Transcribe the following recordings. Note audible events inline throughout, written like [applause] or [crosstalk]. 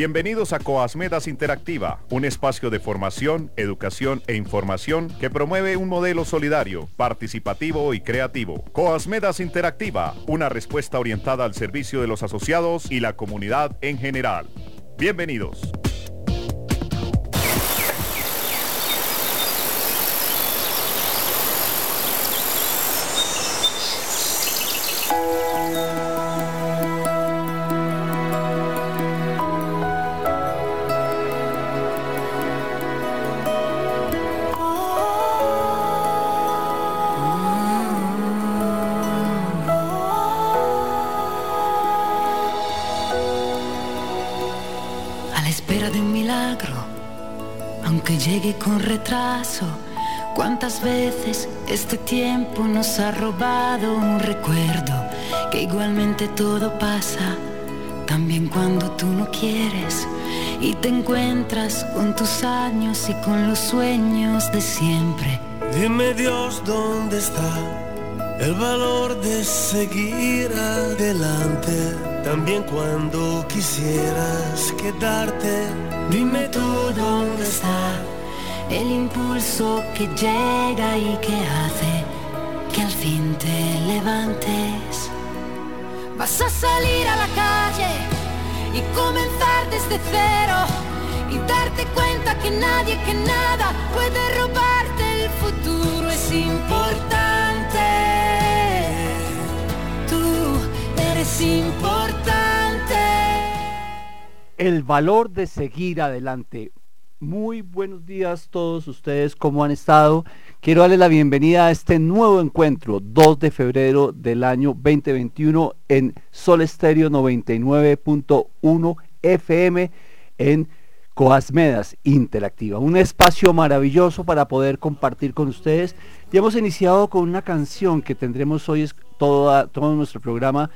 Bienvenidos a Coasmedas Interactiva, un espacio de formación, educación e información que promueve un modelo solidario, participativo y creativo. Coasmedas Interactiva, una respuesta orientada al servicio de los asociados y la comunidad en general. Bienvenidos. Con retraso. ¿Cuántas veces este tiempo nos ha robado un recuerdo? Que igualmente todo pasa, también cuando tú no quieres. Y te encuentras con tus años y con los sueños de siempre. Dime Dios, ¿dónde está el valor de seguir adelante? También cuando quisieras quedarte. Dime tú dónde está el impulso que llega y que hace que al fin te levantes. Vas a salir a la calle y comenzar desde cero y darte cuenta que nadie, que nada puede robarte el futuro. Es importante. Tú eres importante. El valor de seguir adelante muy buenos días a todos ustedes, ¿cómo han estado? Quiero darles la bienvenida a este nuevo encuentro, 2 de febrero del año 2021 en Sol Estéreo 99.1 FM en Coasmedas Interactiva. Un espacio maravilloso para poder compartir con ustedes. Y hemos iniciado con una canción que tendremos hoy toda, todo nuestro programa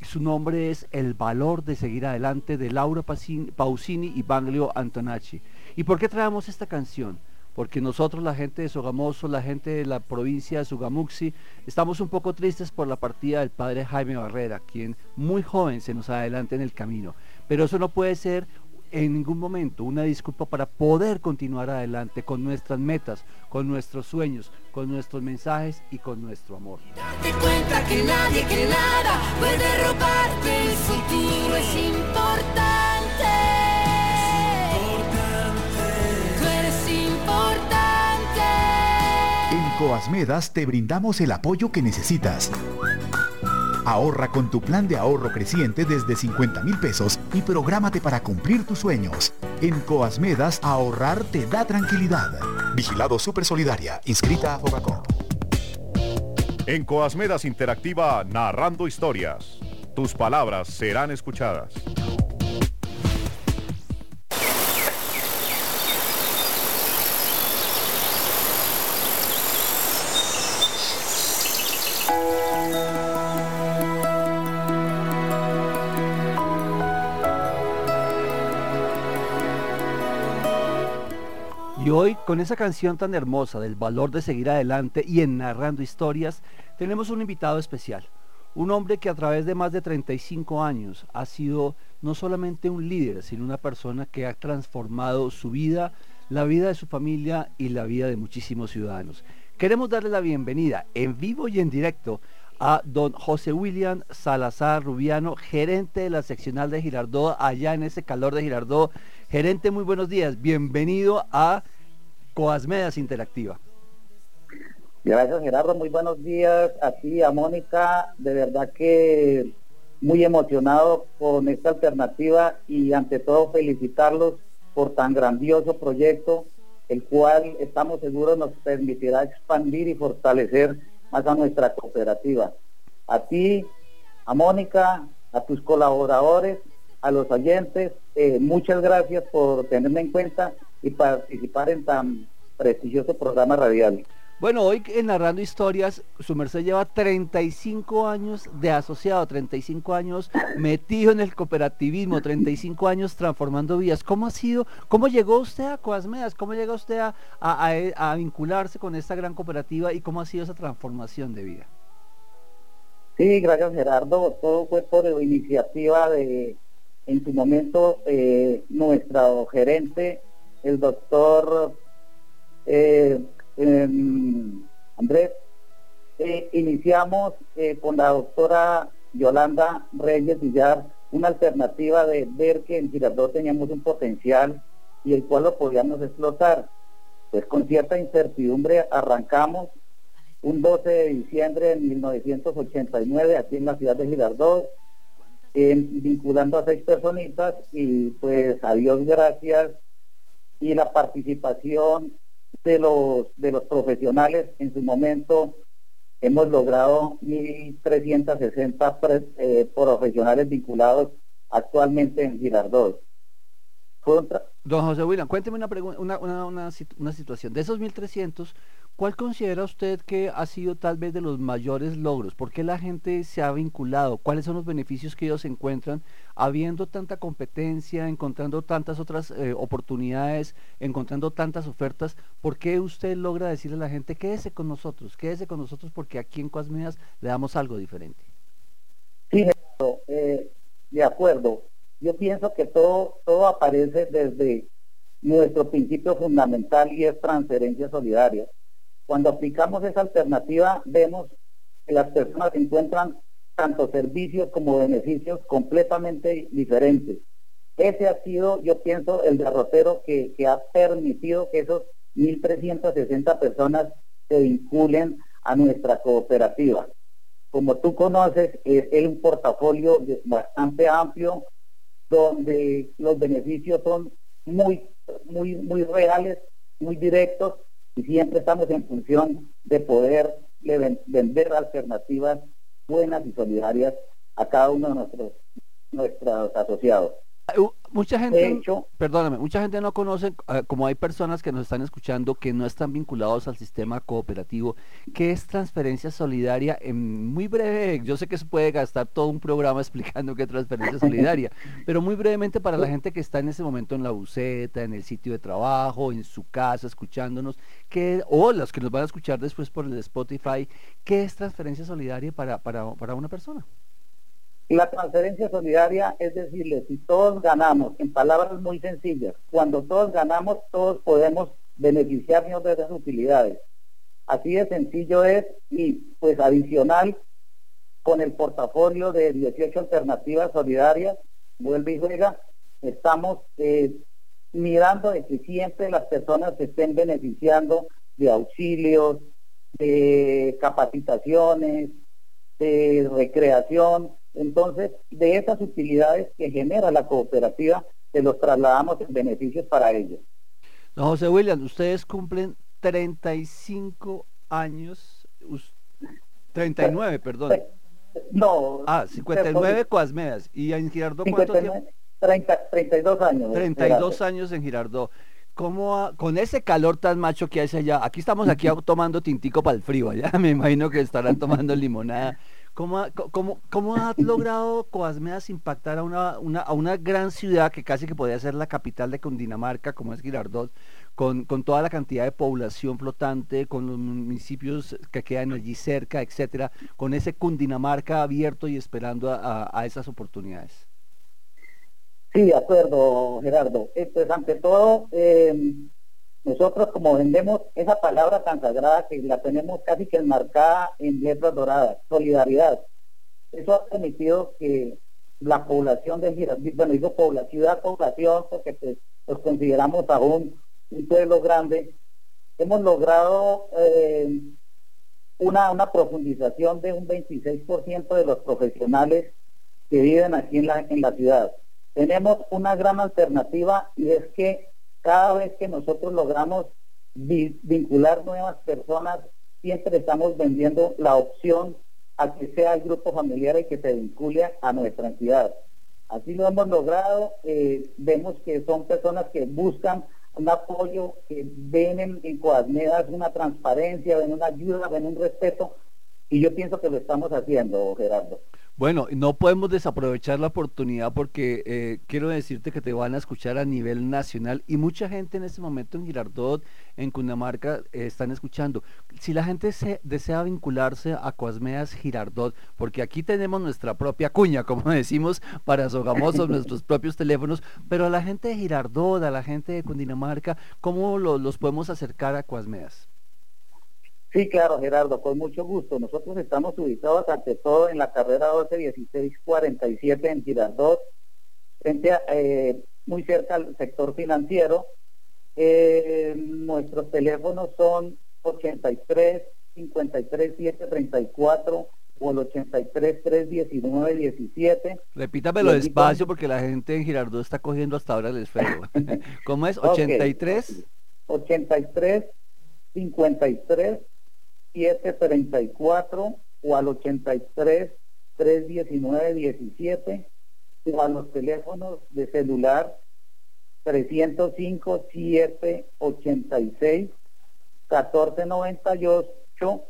su nombre es El valor de seguir adelante de Laura Pausini y Banglio Antonacci. ¿Y por qué traemos esta canción? Porque nosotros, la gente de Sogamoso, la gente de la provincia de Sugamuxi, estamos un poco tristes por la partida del padre Jaime Barrera, quien muy joven se nos adelanta en el camino. Pero eso no puede ser en ningún momento una disculpa para poder continuar adelante con nuestras metas, con nuestros sueños, con nuestros mensajes y con nuestro amor. Coasmedas te brindamos el apoyo que necesitas. Ahorra con tu plan de ahorro creciente desde 50 mil pesos y prográmate para cumplir tus sueños. En Coasmedas, ahorrar te da tranquilidad. Vigilado Super Solidaria, inscrita a Fogacop. En Coasmedas Interactiva, narrando historias. Tus palabras serán escuchadas. Y hoy, con esa canción tan hermosa del valor de seguir adelante y en narrando historias, tenemos un invitado especial. Un hombre que a través de más de 35 años ha sido no solamente un líder, sino una persona que ha transformado su vida, la vida de su familia y la vida de muchísimos ciudadanos. Queremos darle la bienvenida en vivo y en directo a don José William Salazar Rubiano, gerente de la seccional de Girardot, allá en ese calor de Girardot. Gerente, muy buenos días. Bienvenido a Coasmedas Interactiva. Gracias Gerardo, muy buenos días a ti, a Mónica, de verdad que muy emocionado con esta alternativa y ante todo felicitarlos por tan grandioso proyecto, el cual estamos seguros nos permitirá expandir y fortalecer más a nuestra cooperativa. A ti, a Mónica, a tus colaboradores, a los oyentes, eh, muchas gracias por tenerme en cuenta y participar en tan prestigioso programa radial. Bueno, hoy en Narrando Historias, su merced lleva 35 años de asociado, 35 años metido en el cooperativismo, 35 años transformando vidas. ¿Cómo ha sido, cómo llegó usted a Coasmedas? ¿Cómo llegó usted a, a, vincularse con esta gran cooperativa y cómo ha sido esa transformación de vida? Sí, gracias Gerardo. Todo fue por iniciativa de en su momento eh, nuestro gerente, el doctor eh, em, Andrés, eh, iniciamos con la doctora Yolanda Reyes Villar una alternativa de ver que en Girardot teníamos un potencial y el cual lo podíamos explotar. Pues con cierta incertidumbre arrancamos un 12 de diciembre de 1989 aquí en la ciudad de Girardot, vinculando a seis personitas y pues a Dios gracias y la participación de los, de los profesionales en su momento hemos logrado 1.360 eh, profesionales vinculados actualmente en Girardot. Don José William, cuénteme una, una, una, una, situación. De esos 1.300, ¿cuál considera usted que ha sido tal vez de los mayores logros? ¿Por qué la gente se ha vinculado? ¿Cuáles son los beneficios que ellos encuentran habiendo tanta competencia, encontrando tantas otras eh, oportunidades, encontrando tantas ofertas? ¿Por qué usted logra decirle a la gente, quédese con nosotros, quédese con nosotros porque aquí en Cuasmedas le damos algo diferente? Sí, eh, de acuerdo yo pienso que todo, todo aparece desde nuestro principio fundamental y es transferencia solidaria. Cuando aplicamos esa alternativa, vemos que las personas encuentran tanto servicios como beneficios completamente diferentes. Ese ha sido, yo pienso, el derrotero que, ha permitido que esos 1.360 personas se vinculen a nuestra cooperativa. Como tú conoces, es un portafolio bastante amplio donde los beneficios son muy, muy, muy reales, muy directos y siempre estamos en función de poder vender alternativas buenas y solidarias a cada uno de nuestros, nuestros asociados. Mucha gente, perdóname, mucha gente no conoce, ah, como hay personas que nos están escuchando que no están vinculados al sistema cooperativo, ¿qué es transferencia solidaria? En muy breve, yo sé que se puede gastar todo un programa [laughs] explicando qué es transferencia solidaria, [laughs] pero muy brevemente para la gente que está en ese momento en la buceta, en el sitio de trabajo, en su casa, escuchándonos, ¿qué, o los que nos van a escuchar después por el Spotify, ¿qué es transferencia solidaria para, para, para una persona? La transferencia solidaria es decirle, si todos ganamos, en palabras muy sencillas, cuando todos ganamos, todos podemos beneficiarnos de esas utilidades. Así de sencillo es y pues adicional con el portafolio de 18 alternativas solidarias, vuelve y juega, estamos eh, mirando de que siempre las personas estén beneficiando de auxilios, de capacitaciones, de recreación, entonces, de esas utilidades que genera la cooperativa, se los trasladamos en beneficios para ellos. No, José William, ustedes cumplen 35 años, 39, perdón. No. Ah, 59 Coasmedas. ¿Y en Girardó cuánto tiempo? 32 años. 32 años en Girardó. ¿Cómo con ese calor tan macho que hace allá? Aquí estamos aquí [laughs] tomando tintico para el frío allá. [laughs] Me imagino que estarán tomando limonada. ¿Cómo, cómo, cómo ha [laughs] logrado Coasmeas impactar a una, una, a una gran ciudad que casi que podría ser la capital de Cundinamarca, como es Girardot, con, con, toda la cantidad de población flotante, con los municipios que quedan allí cerca, etcétera, con ese Cundinamarca abierto y esperando a, a, esas oportunidades? Sí, de acuerdo, Gerardo. Esto es ante todo, eh, nosotros como vendemos esa palabra tan sagrada que la tenemos casi que enmarcada en letras doradas, solidaridad. Eso ha permitido que la población de Girardot, bueno, digo población, ciudad, población, porque pues, los consideramos aún un pueblo grande, hemos logrado eh, una, una profundización de un 26% de los profesionales que viven aquí en la, en la ciudad. Tenemos una gran alternativa y es que cada vez que nosotros logramos vincular nuevas personas, siempre estamos vendiendo la opción a que sea el grupo familiar y que se vincule a nuestra entidad. Así lo hemos logrado, eh, vemos que son personas que buscan un apoyo, que ven en, en una transparencia, ven una ayuda, ven un respeto, y yo pienso que lo estamos haciendo, Gerardo. Bueno, no podemos desaprovechar la oportunidad porque eh, quiero decirte que te van a escuchar a nivel nacional y mucha gente en este momento en Girardot, en Cundinamarca, eh, están escuchando. Si la gente se, desea vincularse a Coasmeas Girardot, porque aquí tenemos nuestra propia cuña, como [laughs] decimos, para Sogamosos, [laughs] nuestros propios teléfonos, pero a la gente de Girardot, a la gente de Cundinamarca, ¿cómo los podemos acercar a Coasmeas? Sí, claro, Gerardo, con mucho gusto. Nosotros estamos ubicados ante todo en la carrera 121647 en Girardot, frente eh, muy cerca al sector financiero. Eh, nuestros teléfonos son 83 53 734 o el 83 319 17. Repítamelo despacio porque la gente en Girardot está cogiendo hasta ahora el esfero. [laughs] ¿Cómo es? 83 83 53 734 o al 83 319 17 o a los teléfonos de celular 305 786 1498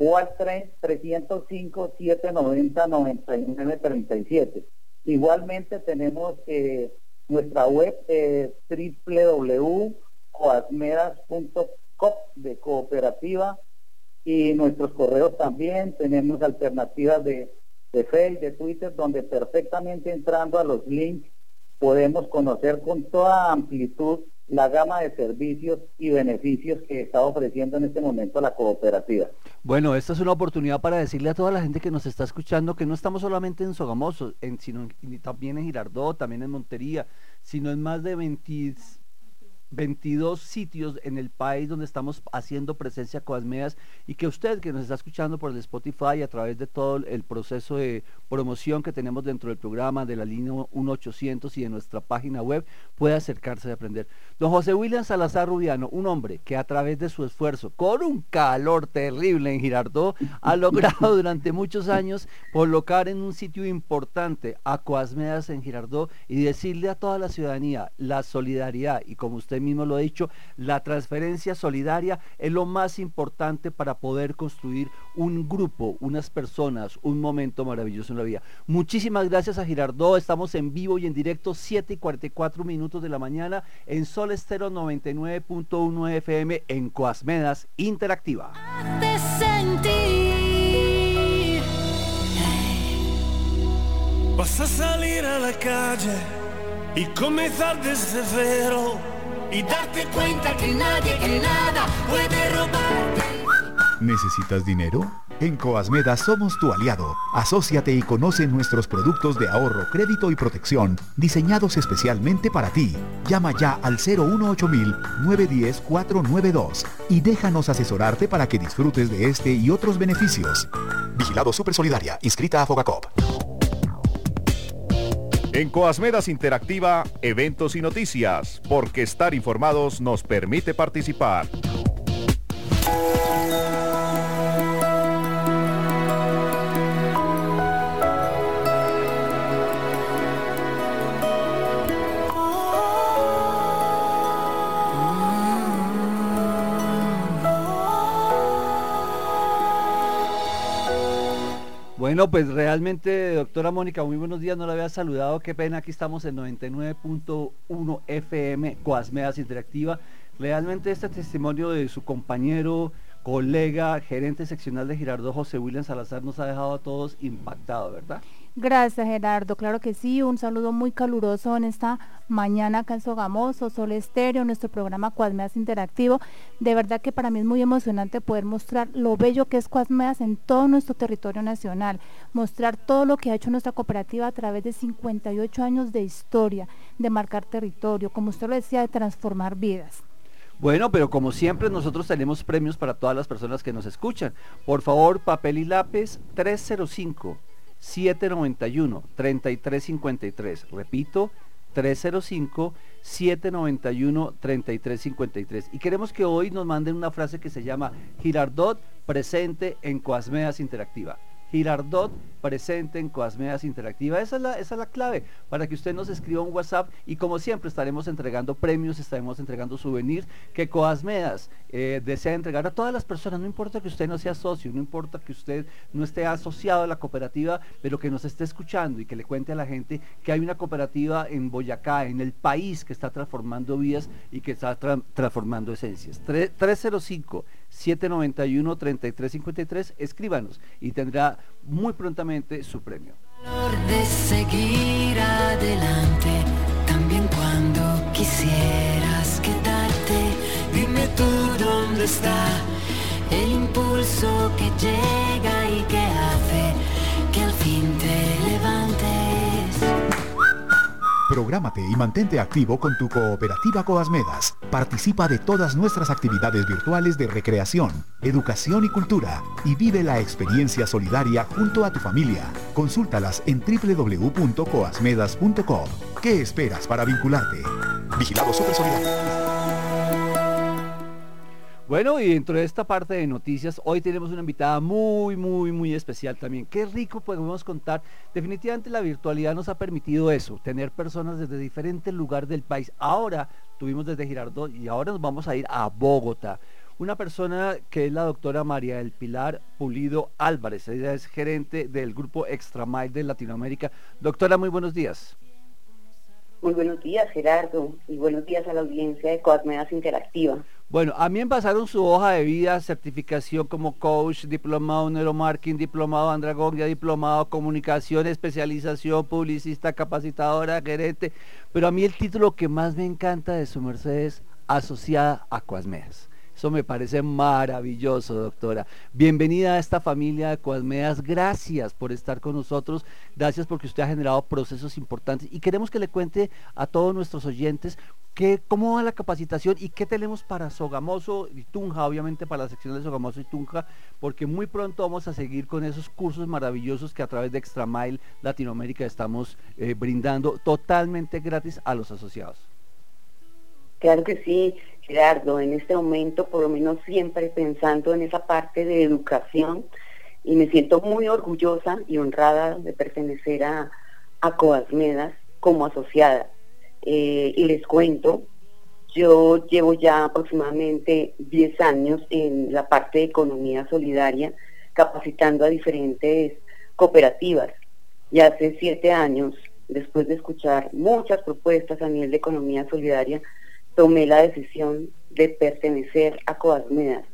o al 3 305 790 9937. Igualmente tenemos eh, nuestra web eh, www.coasmedas.com de cooperativa y nuestros correos también. Tenemos alternativas de, de Facebook, de Twitter, donde perfectamente entrando a los links podemos conocer con toda amplitud la gama de servicios y beneficios que está ofreciendo en este momento la cooperativa. Bueno, esta es una oportunidad para decirle a toda la gente que nos está escuchando que no estamos solamente en Sogamoso, sino también en Girardot, también en Montería, sino en más de 20, 22 sitios en el país donde estamos haciendo presencia Coasmeas y que usted que nos está escuchando por el Spotify a través de todo el proceso de promoción que tenemos dentro del programa de la línea 1800 y de nuestra página web puede acercarse a aprender. Don José William Salazar Rubiano, un hombre que a través de su esfuerzo, con un calor terrible en Girardot, ha logrado durante muchos años colocar en un sitio importante a Coasmeas en Girardot y decirle a toda la ciudadanía la solidaridad y como usted mismo lo ha dicho, la transferencia solidaria es lo más importante para poder construir un grupo, unas personas, un momento maravilloso en la vida. Muchísimas gracias a Girardot, estamos en vivo y en directo 7 y 44 minutos de la mañana en Sol Estero 99.1 FM en Coasmedas Interactiva. Vas a salir a la calle y comenzar desde cero y darte cuenta que nadie, que nada puede robarte. ¿Necesitas dinero? En Coasmeda somos tu aliado. Asociate y conoce nuestros productos de ahorro, crédito y protección, diseñados especialmente para ti. Llama ya al 018-910-492 y déjanos asesorarte para que disfrutes de este y otros beneficios. Vigilado Super Solidaria, inscrita a Fogacop. En Coasmedas Interactiva, eventos y noticias, porque estar informados nos permite participar. Bueno, pues realmente, doctora Mónica, muy buenos días, no la había saludado, qué pena, aquí estamos en 99.1 FM, Coasmeas Interactiva. Realmente este testimonio de su compañero, colega, gerente seccional de Girardot, José William Salazar, nos ha dejado a todos impactados, ¿verdad? Gracias, Gerardo. Claro que sí, un saludo muy caluroso en esta mañana acá en Sogamoso, Sol Estéreo, nuestro programa Cuasmeas Interactivo. De verdad que para mí es muy emocionante poder mostrar lo bello que es Cuasmeas en todo nuestro territorio nacional, mostrar todo lo que ha hecho nuestra cooperativa a través de 58 años de historia, de marcar territorio, como usted lo decía, de transformar vidas. Bueno, pero como siempre nosotros tenemos premios para todas las personas que nos escuchan. Por favor, papel y lápiz 305 791-3353. Repito, 305-791-3353. Y queremos que hoy nos manden una frase que se llama Girardot presente en Coasmeas Interactiva. Girardot presente en Coasmedas Interactiva. Esa es, la, clave para que usted nos escriba un WhatsApp y como siempre estaremos entregando premios, estaremos entregando souvenirs que Coasmedas eh, desea entregar a todas las personas, no importa que usted no sea socio, no importa que usted no esté asociado a la cooperativa, pero que nos esté escuchando y que le cuente a la gente que hay una cooperativa en Boyacá, en el país que está transformando vidas y que está transformando esencias. 305 791-3353, escríbanos y tendrá muy prontamente su premio. De seguir adelante, también cuando quisieras quedarte, dime tú dónde está el impulso que llega y que Prográmate y mantente activo con tu cooperativa Coasmedas. Participa de todas nuestras actividades virtuales de recreación, educación y cultura y vive la experiencia solidaria junto a tu familia. Consúltalas en www.coasmedas.com. ¿Qué esperas para vincularte? Vigilado Super Solidario. Bueno, y dentro de esta parte de noticias, hoy tenemos una invitada muy, muy, muy especial también. Qué rico podemos contar. Definitivamente la virtualidad nos ha permitido eso, tener personas desde diferentes lugares del país. Ahora tuvimos desde Girardot y ahora nos vamos a ir a Bogotá. Una persona que es la doctora María del Pilar Pulido Álvarez. Ella es gerente del grupo Extramile de Latinoamérica. Doctora, muy buenos días. Muy buenos días, Gerardo, y buenos días a la audiencia de Coadmedas Interactiva. Bueno, a mí me pasaron su hoja de vida, certificación como coach, diplomado neuromarketing, diplomado andragogia, diplomado comunicación, especialización, publicista, capacitadora, gerente, pero a mí el título que más me encanta de su merced es asociada a Coasmedas. Eso me parece maravilloso, doctora. Bienvenida a esta familia de Coasmedas. Gracias por estar con nosotros. Gracias porque usted ha generado procesos importantes y queremos que le cuente a todos nuestros oyentes ¿Cómo va la capacitación y qué tenemos para Sogamoso y Tunja? Obviamente para la sección de Sogamoso y Tunja, porque muy pronto vamos a seguir con esos cursos maravillosos que a través de Extramail Latinoamérica estamos eh, brindando totalmente gratis a los asociados. Claro que sí, Gerardo, en este momento por lo menos siempre pensando en esa parte de educación y me siento muy orgullosa y honrada de pertenecer a, Coasmedas como asociada eh, y les cuento, yo llevo ya aproximadamente 10 años en la parte de economía solidaria, capacitando a diferentes cooperativas. Y hace 7 años, después de escuchar muchas propuestas a nivel de economía solidaria, tomé la decisión de pertenecer a Coasmedas.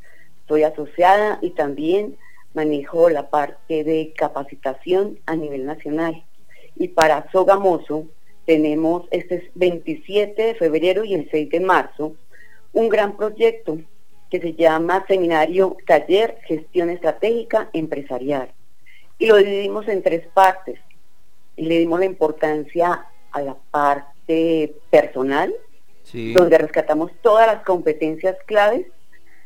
Soy asociada y también manejo la parte de capacitación a nivel nacional. Y para Sogamoso, tenemos este 27 de febrero y el 6 de marzo un gran proyecto que se llama Seminario Taller Gestión Estratégica Empresarial. Y lo dividimos en tres partes. Y le dimos la importancia a la parte personal, donde rescatamos todas las competencias claves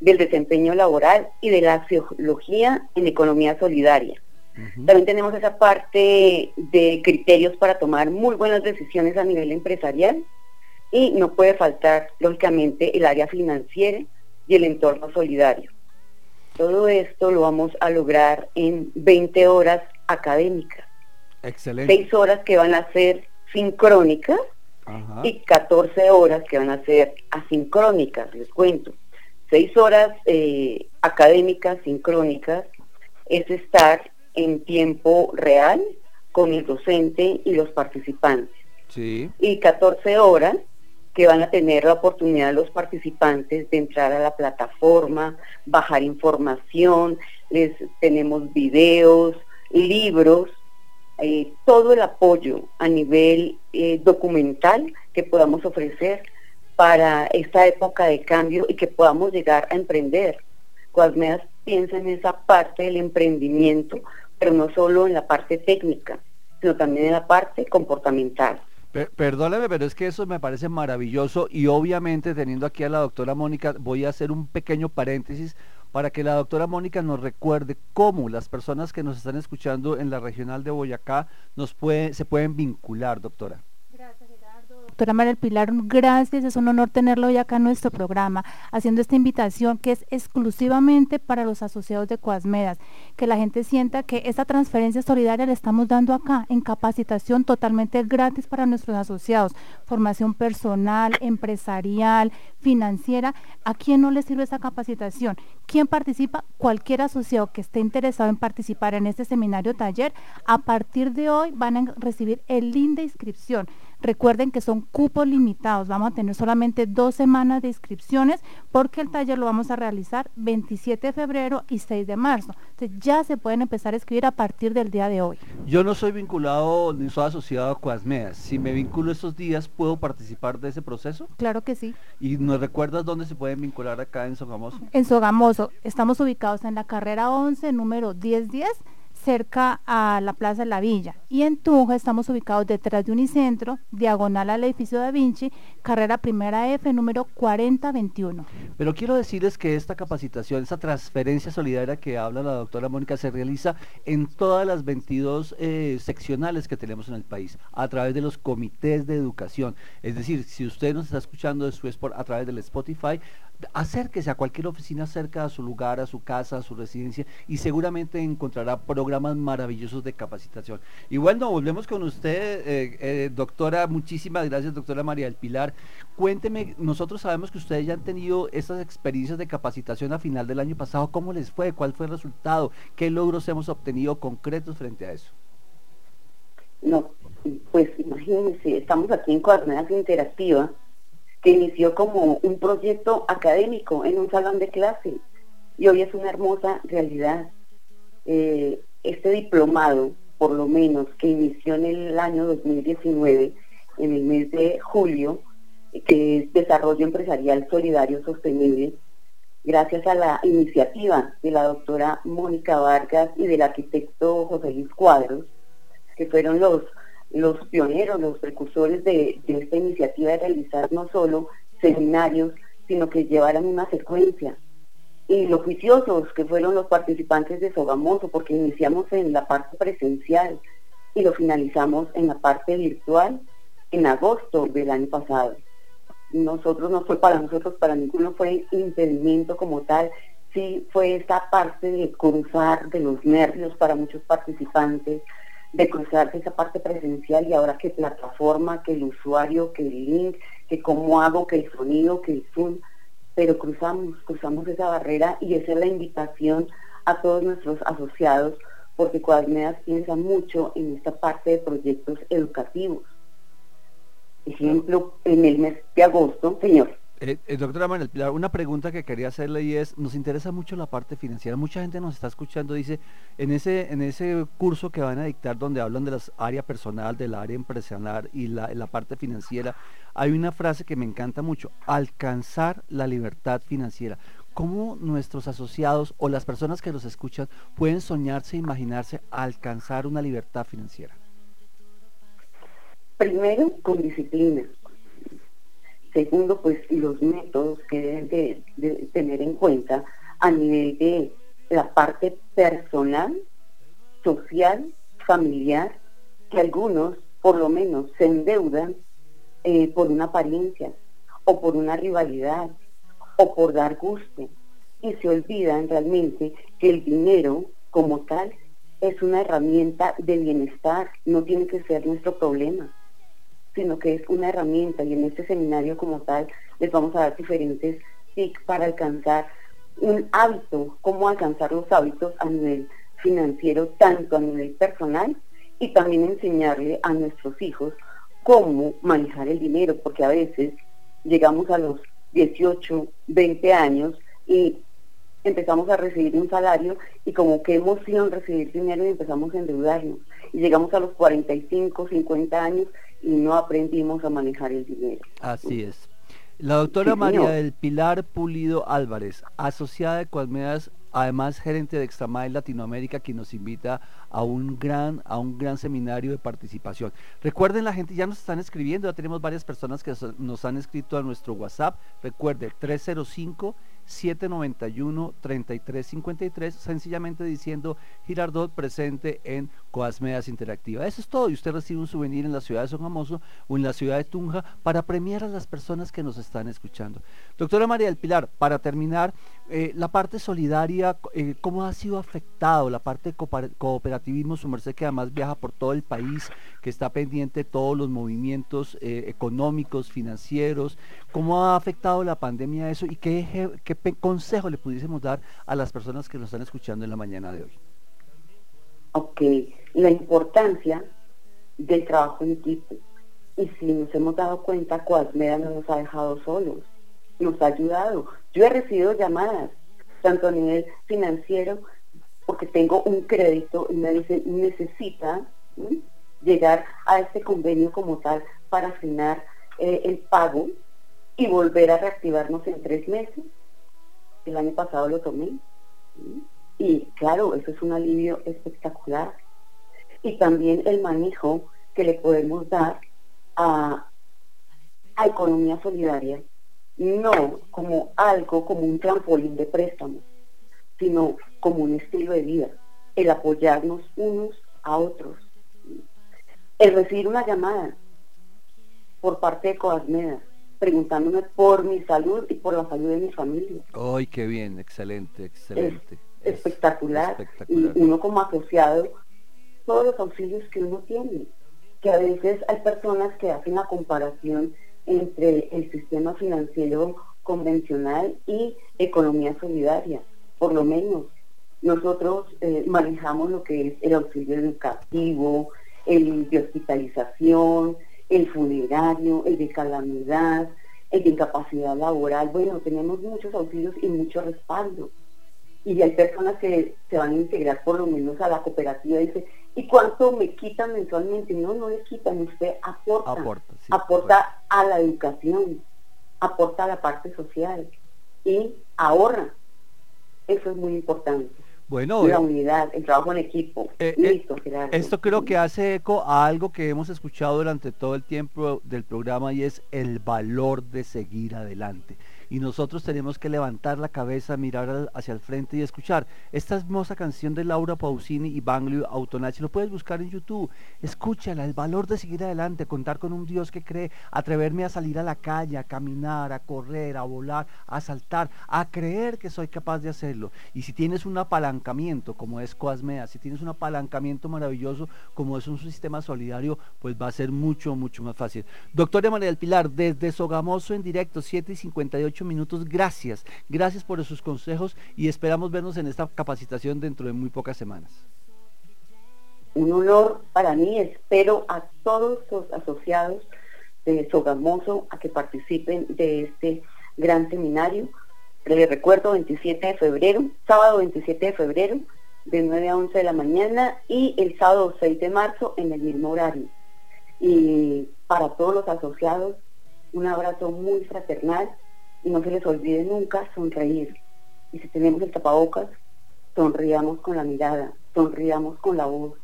del desempeño laboral y de la sociología en economía solidaria. También tenemos esa parte de criterios para tomar muy buenas decisiones a nivel empresarial y no puede faltar, lógicamente, el área financiera y el entorno solidario. Todo esto lo vamos a lograr en 20 horas académicas. Excelente. 6 horas que van a ser sincrónicas y 14 horas que van a ser asincrónicas, les cuento. 6 horas eh, académicas sincrónicas es estar en tiempo real con el docente y los participantes. Y 14 horas que van a tener la oportunidad los participantes de entrar a la plataforma, bajar información, les tenemos videos, libros, eh, todo el apoyo a nivel eh, documental que podamos ofrecer para esta época de cambio y que podamos llegar a emprender. Cuadmeas piensa en esa parte del emprendimiento pero no solo en la parte técnica, sino también en la parte comportamental. Perdóneme, pero es que eso me parece maravilloso y obviamente teniendo aquí a la doctora Mónica, voy a hacer un pequeño paréntesis para que la doctora Mónica nos recuerde cómo las personas que nos están escuchando en la regional de Boyacá nos puede, se pueden vincular, doctora. Gracias. Doctora María Pilar, gracias, es un honor tenerlo hoy acá en nuestro programa, haciendo esta invitación que es exclusivamente para los asociados de Coasmedas, que la gente sienta que esta transferencia solidaria le estamos dando acá en capacitación totalmente gratis para nuestros asociados, formación personal, empresarial, financiera. ¿A quién no le sirve esa capacitación? ¿Quién participa? Cualquier asociado que esté interesado en participar en este seminario taller, a partir de hoy van a recibir el link de inscripción. Recuerden que son cupos limitados, vamos a tener solamente dos semanas de inscripciones porque el taller lo vamos a realizar 27 de febrero y 6 de marzo. Entonces ya se pueden empezar a escribir a partir del día de hoy. Yo no soy vinculado ni soy asociado a Cuasmeas. Si me vinculo estos días, ¿puedo participar de ese proceso? Claro que sí. ¿Y nos recuerdas dónde se pueden vincular acá en Sogamoso? En Sogamoso. Estamos ubicados en la carrera 11, número 1010 cerca a la Plaza de la Villa. Y en Tunja estamos ubicados detrás de Unicentro, diagonal al edificio Da Vinci, carrera primera F, número 4021. Pero quiero decirles que esta capacitación, esta transferencia solidaria que habla la doctora Mónica, se realiza en todas las 22 eh, seccionales que tenemos en el país, a través de los comités de educación. Es decir, si usted nos está escuchando de su a través del Spotify, acérquese a cualquier oficina cerca a su lugar, a su casa, a su residencia y seguramente encontrará programas maravillosos de capacitación. Y bueno, volvemos con usted, eh, eh, doctora, muchísimas gracias, doctora María del Pilar. Cuénteme, nosotros sabemos que ustedes ya han tenido estas experiencias de capacitación a final del año pasado, ¿cómo les fue? ¿Cuál fue el resultado? ¿Qué logros hemos obtenido concretos frente a eso? No, pues imagínense, estamos aquí en Coordenadas Interactiva que inició como un proyecto académico en un salón de clase y hoy es una hermosa realidad. Eh, este diplomado, por lo menos, que inició en el año 2019, en el mes de julio, que es Desarrollo Empresarial Solidario Sostenible, gracias a la iniciativa de la doctora Mónica Vargas y del arquitecto José Luis Cuadros, que fueron los los pioneros, los precursores de, esta iniciativa de realizar no solo seminarios, sino que llevaran una secuencia. Y los juiciosos que fueron los participantes de Sogamoso, porque iniciamos en la parte presencial y lo finalizamos en la parte virtual en agosto del año pasado. Nosotros no fue para nosotros, para ninguno fue impedimento como tal, sí fue esta parte de cruzar de los nervios para muchos participantes, de cruzarse esa parte presencial y ahora que plataforma, que el usuario, que el link, que cómo hago, que el sonido, que el Zoom, pero cruzamos, cruzamos esa barrera y esa es la invitación a todos nuestros asociados porque Coadmedas piensa mucho en esta parte de proyectos educativos. Ejemplo, en el mes de agosto, señor. Eh, eh, doctora Manuel una pregunta que quería hacerle y es, nos interesa mucho la parte financiera. Mucha gente nos está escuchando, dice, en ese, en ese curso que van a dictar donde hablan de las áreas personal, del área empresarial y la, la parte financiera, hay una frase que me encanta mucho, alcanzar la libertad financiera. ¿Cómo nuestros asociados o las personas que los escuchan pueden soñarse e imaginarse alcanzar una libertad financiera? Primero, con disciplina Segundo, pues los métodos que deben de, tener en cuenta a nivel de la parte personal, social, familiar, que algunos por lo menos se endeudan eh, por una apariencia o por una rivalidad o por dar gusto y se olvidan realmente que el dinero como tal es una herramienta de bienestar, no tiene que ser nuestro problema sino que es una herramienta y en este seminario como tal les vamos a dar diferentes tips para alcanzar un hábito, cómo alcanzar los hábitos a nivel financiero, tanto a nivel personal y también enseñarle a nuestros hijos cómo manejar el dinero, porque a veces llegamos a los 18, 20 años y empezamos a recibir un salario y como qué emoción recibir dinero y empezamos a endeudarnos. Y llegamos a los 45, 50 años y no aprendimos a manejar el dinero. Así es. La doctora María del Pilar Pulido Álvarez, asociada de Cualmedas, además gerente de Extramail Latinoamérica, que nos invita a un gran, a un gran seminario de participación. Recuerden, la gente ya nos están escribiendo, ya tenemos varias personas que nos han escrito a nuestro WhatsApp. Recuerde, 305 791-3353, sencillamente diciendo Girardot presente en Coasmedas Interactiva. Eso es todo y usted recibe un souvenir en la ciudad de Sogamoso o en la ciudad de Tunja para premiar a las personas que nos están escuchando. Doctora María del Pilar, para terminar, eh, la parte solidaria, eh, ¿cómo ha sido afectado la parte de cooperativismo? Su merced que además viaja por todo el país, que está pendiente de todos los movimientos eh, económicos, financieros. ¿Cómo ha afectado la pandemia eso y qué consejo le pudiésemos dar a las personas que nos están escuchando en la mañana de hoy? Ok, la importancia del trabajo en equipo. Y si nos hemos dado cuenta, Coasmeda no nos ha dejado solos, nos ha ayudado. Yo he recibido llamadas, tanto a nivel financiero, porque tengo un crédito y me dicen, necesita llegar a este convenio como tal para afinar eh, el pago y volver a reactivarnos en tres meses. El año pasado lo tomé. Y claro, eso es un alivio espectacular. Y también el manejo que le podemos dar a, economía solidaria, no como algo, como un trampolín de préstamo, sino como un estilo de vida, el apoyarnos unos a otros, el recibir una llamada por parte de Coasmeda, preguntándome por mi salud y por la salud de mi familia. ¡Ay, qué bien! Excelente, excelente espectacular. Y uno como asociado, todos los auxilios que uno tiene, que a veces hay personas que hacen la comparación entre el sistema financiero convencional y economía solidaria. Por lo menos nosotros eh, manejamos lo que es el auxilio educativo, el de hospitalización, el funerario, el de calamidad, el de incapacidad laboral. Bueno, tenemos muchos auxilios y mucho respaldo y hay personas que se van a integrar por lo menos a la cooperativa y dice, ¿y cuánto me quitan mensualmente? No, no le quitan, usted aporta, aporta, a la educación, aporta a la parte social y ahorra. Eso es muy importante. Bueno, la eh, unidad, el trabajo en equipo. Eh, eh, esto creo que hace eco a algo que hemos escuchado durante todo el tiempo del programa y es el valor de seguir adelante y nosotros tenemos que levantar la cabeza, mirar hacia el frente y escuchar. Esta hermosa canción de Laura Pausini y Banglio Autonacci, lo puedes buscar en YouTube, escúchala, el valor de seguir adelante, contar con un Dios que cree, atreverme a salir a la calle, a caminar, a correr, a volar, a saltar, a creer que soy capaz de hacerlo. Y si tienes un apalancamiento como es Coasmea, si tienes un apalancamiento maravilloso como es un sistema solidario, pues va a ser mucho, mucho más fácil. Doctora María del Pilar, desde Sogamoso en directo, 7 y 58 minutos. Gracias, gracias por sus consejos y esperamos vernos en esta capacitación dentro de muy pocas semanas. Un honor para mí, espero a todos los asociados de Sogamoso a que participen de este gran seminario. Les recuerdo 27 de febrero, sábado 27 de febrero, de 9 a 11 de la mañana y el sábado 6 de marzo en el mismo horario. Y para todos los asociados, un abrazo muy fraternal no se les olvide nunca sonreír. Y si tenemos el tapabocas, sonriamos con la mirada, sonriamos con la voz,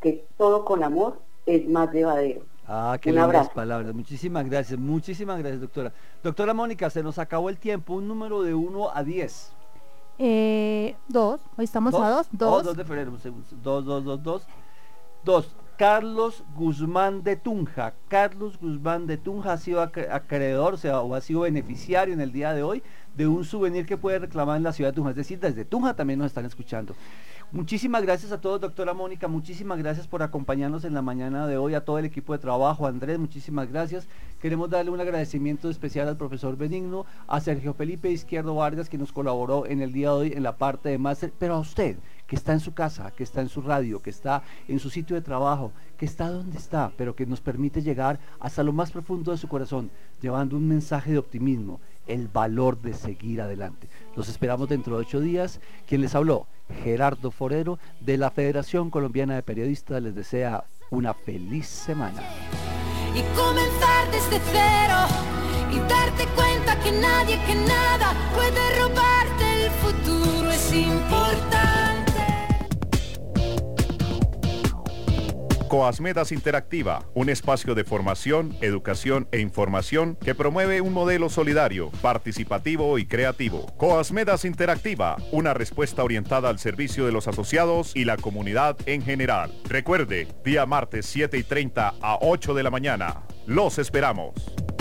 que todo con amor es más llevadero. Ah, qué lindas palabras. Muchísimas gracias, muchísimas gracias, doctora. Doctora Mónica, se nos acabó el tiempo. Un número de 1 a 10. Eh, dos. Hoy estamos a dos. Dos. Oh, dos de febrero. Dos, dos, dos, dos. Dos. Carlos Guzmán de Tunja. Carlos Guzmán de Tunja ha sido acreedor o, ha sido beneficiario en el día de hoy de un souvenir que puede reclamar en la ciudad de Tunja. Es decir, desde Tunja también nos están escuchando. Muchísimas gracias a todos, doctora Mónica. Muchísimas gracias por acompañarnos en la mañana de hoy, a todo el equipo de trabajo. Andrés, muchísimas gracias. Queremos darle un agradecimiento especial al profesor Benigno, a Sergio Felipe Izquierdo Vargas, que nos colaboró en el día de hoy en la parte de máster, pero a usted, que está en su casa, que está en su radio, que está en su sitio de trabajo, que está donde está, pero que nos permite llegar hasta lo más profundo de su corazón, llevando un mensaje de optimismo, el valor de seguir adelante. Los esperamos dentro de ocho días. Quien les habló, Gerardo Forero, de la Federación Colombiana de Periodistas, les desea una feliz semana. Y comenzar desde cero y darte cuenta que nadie, que nada puede robarte el futuro es importante. Coasmedas Interactiva, un espacio de formación, educación e información que promueve un modelo solidario, participativo y creativo. Coasmedas Interactiva, una respuesta orientada al servicio de los asociados y la comunidad en general. Recuerde, día martes 7 y 30 a 8 de la mañana. Los esperamos.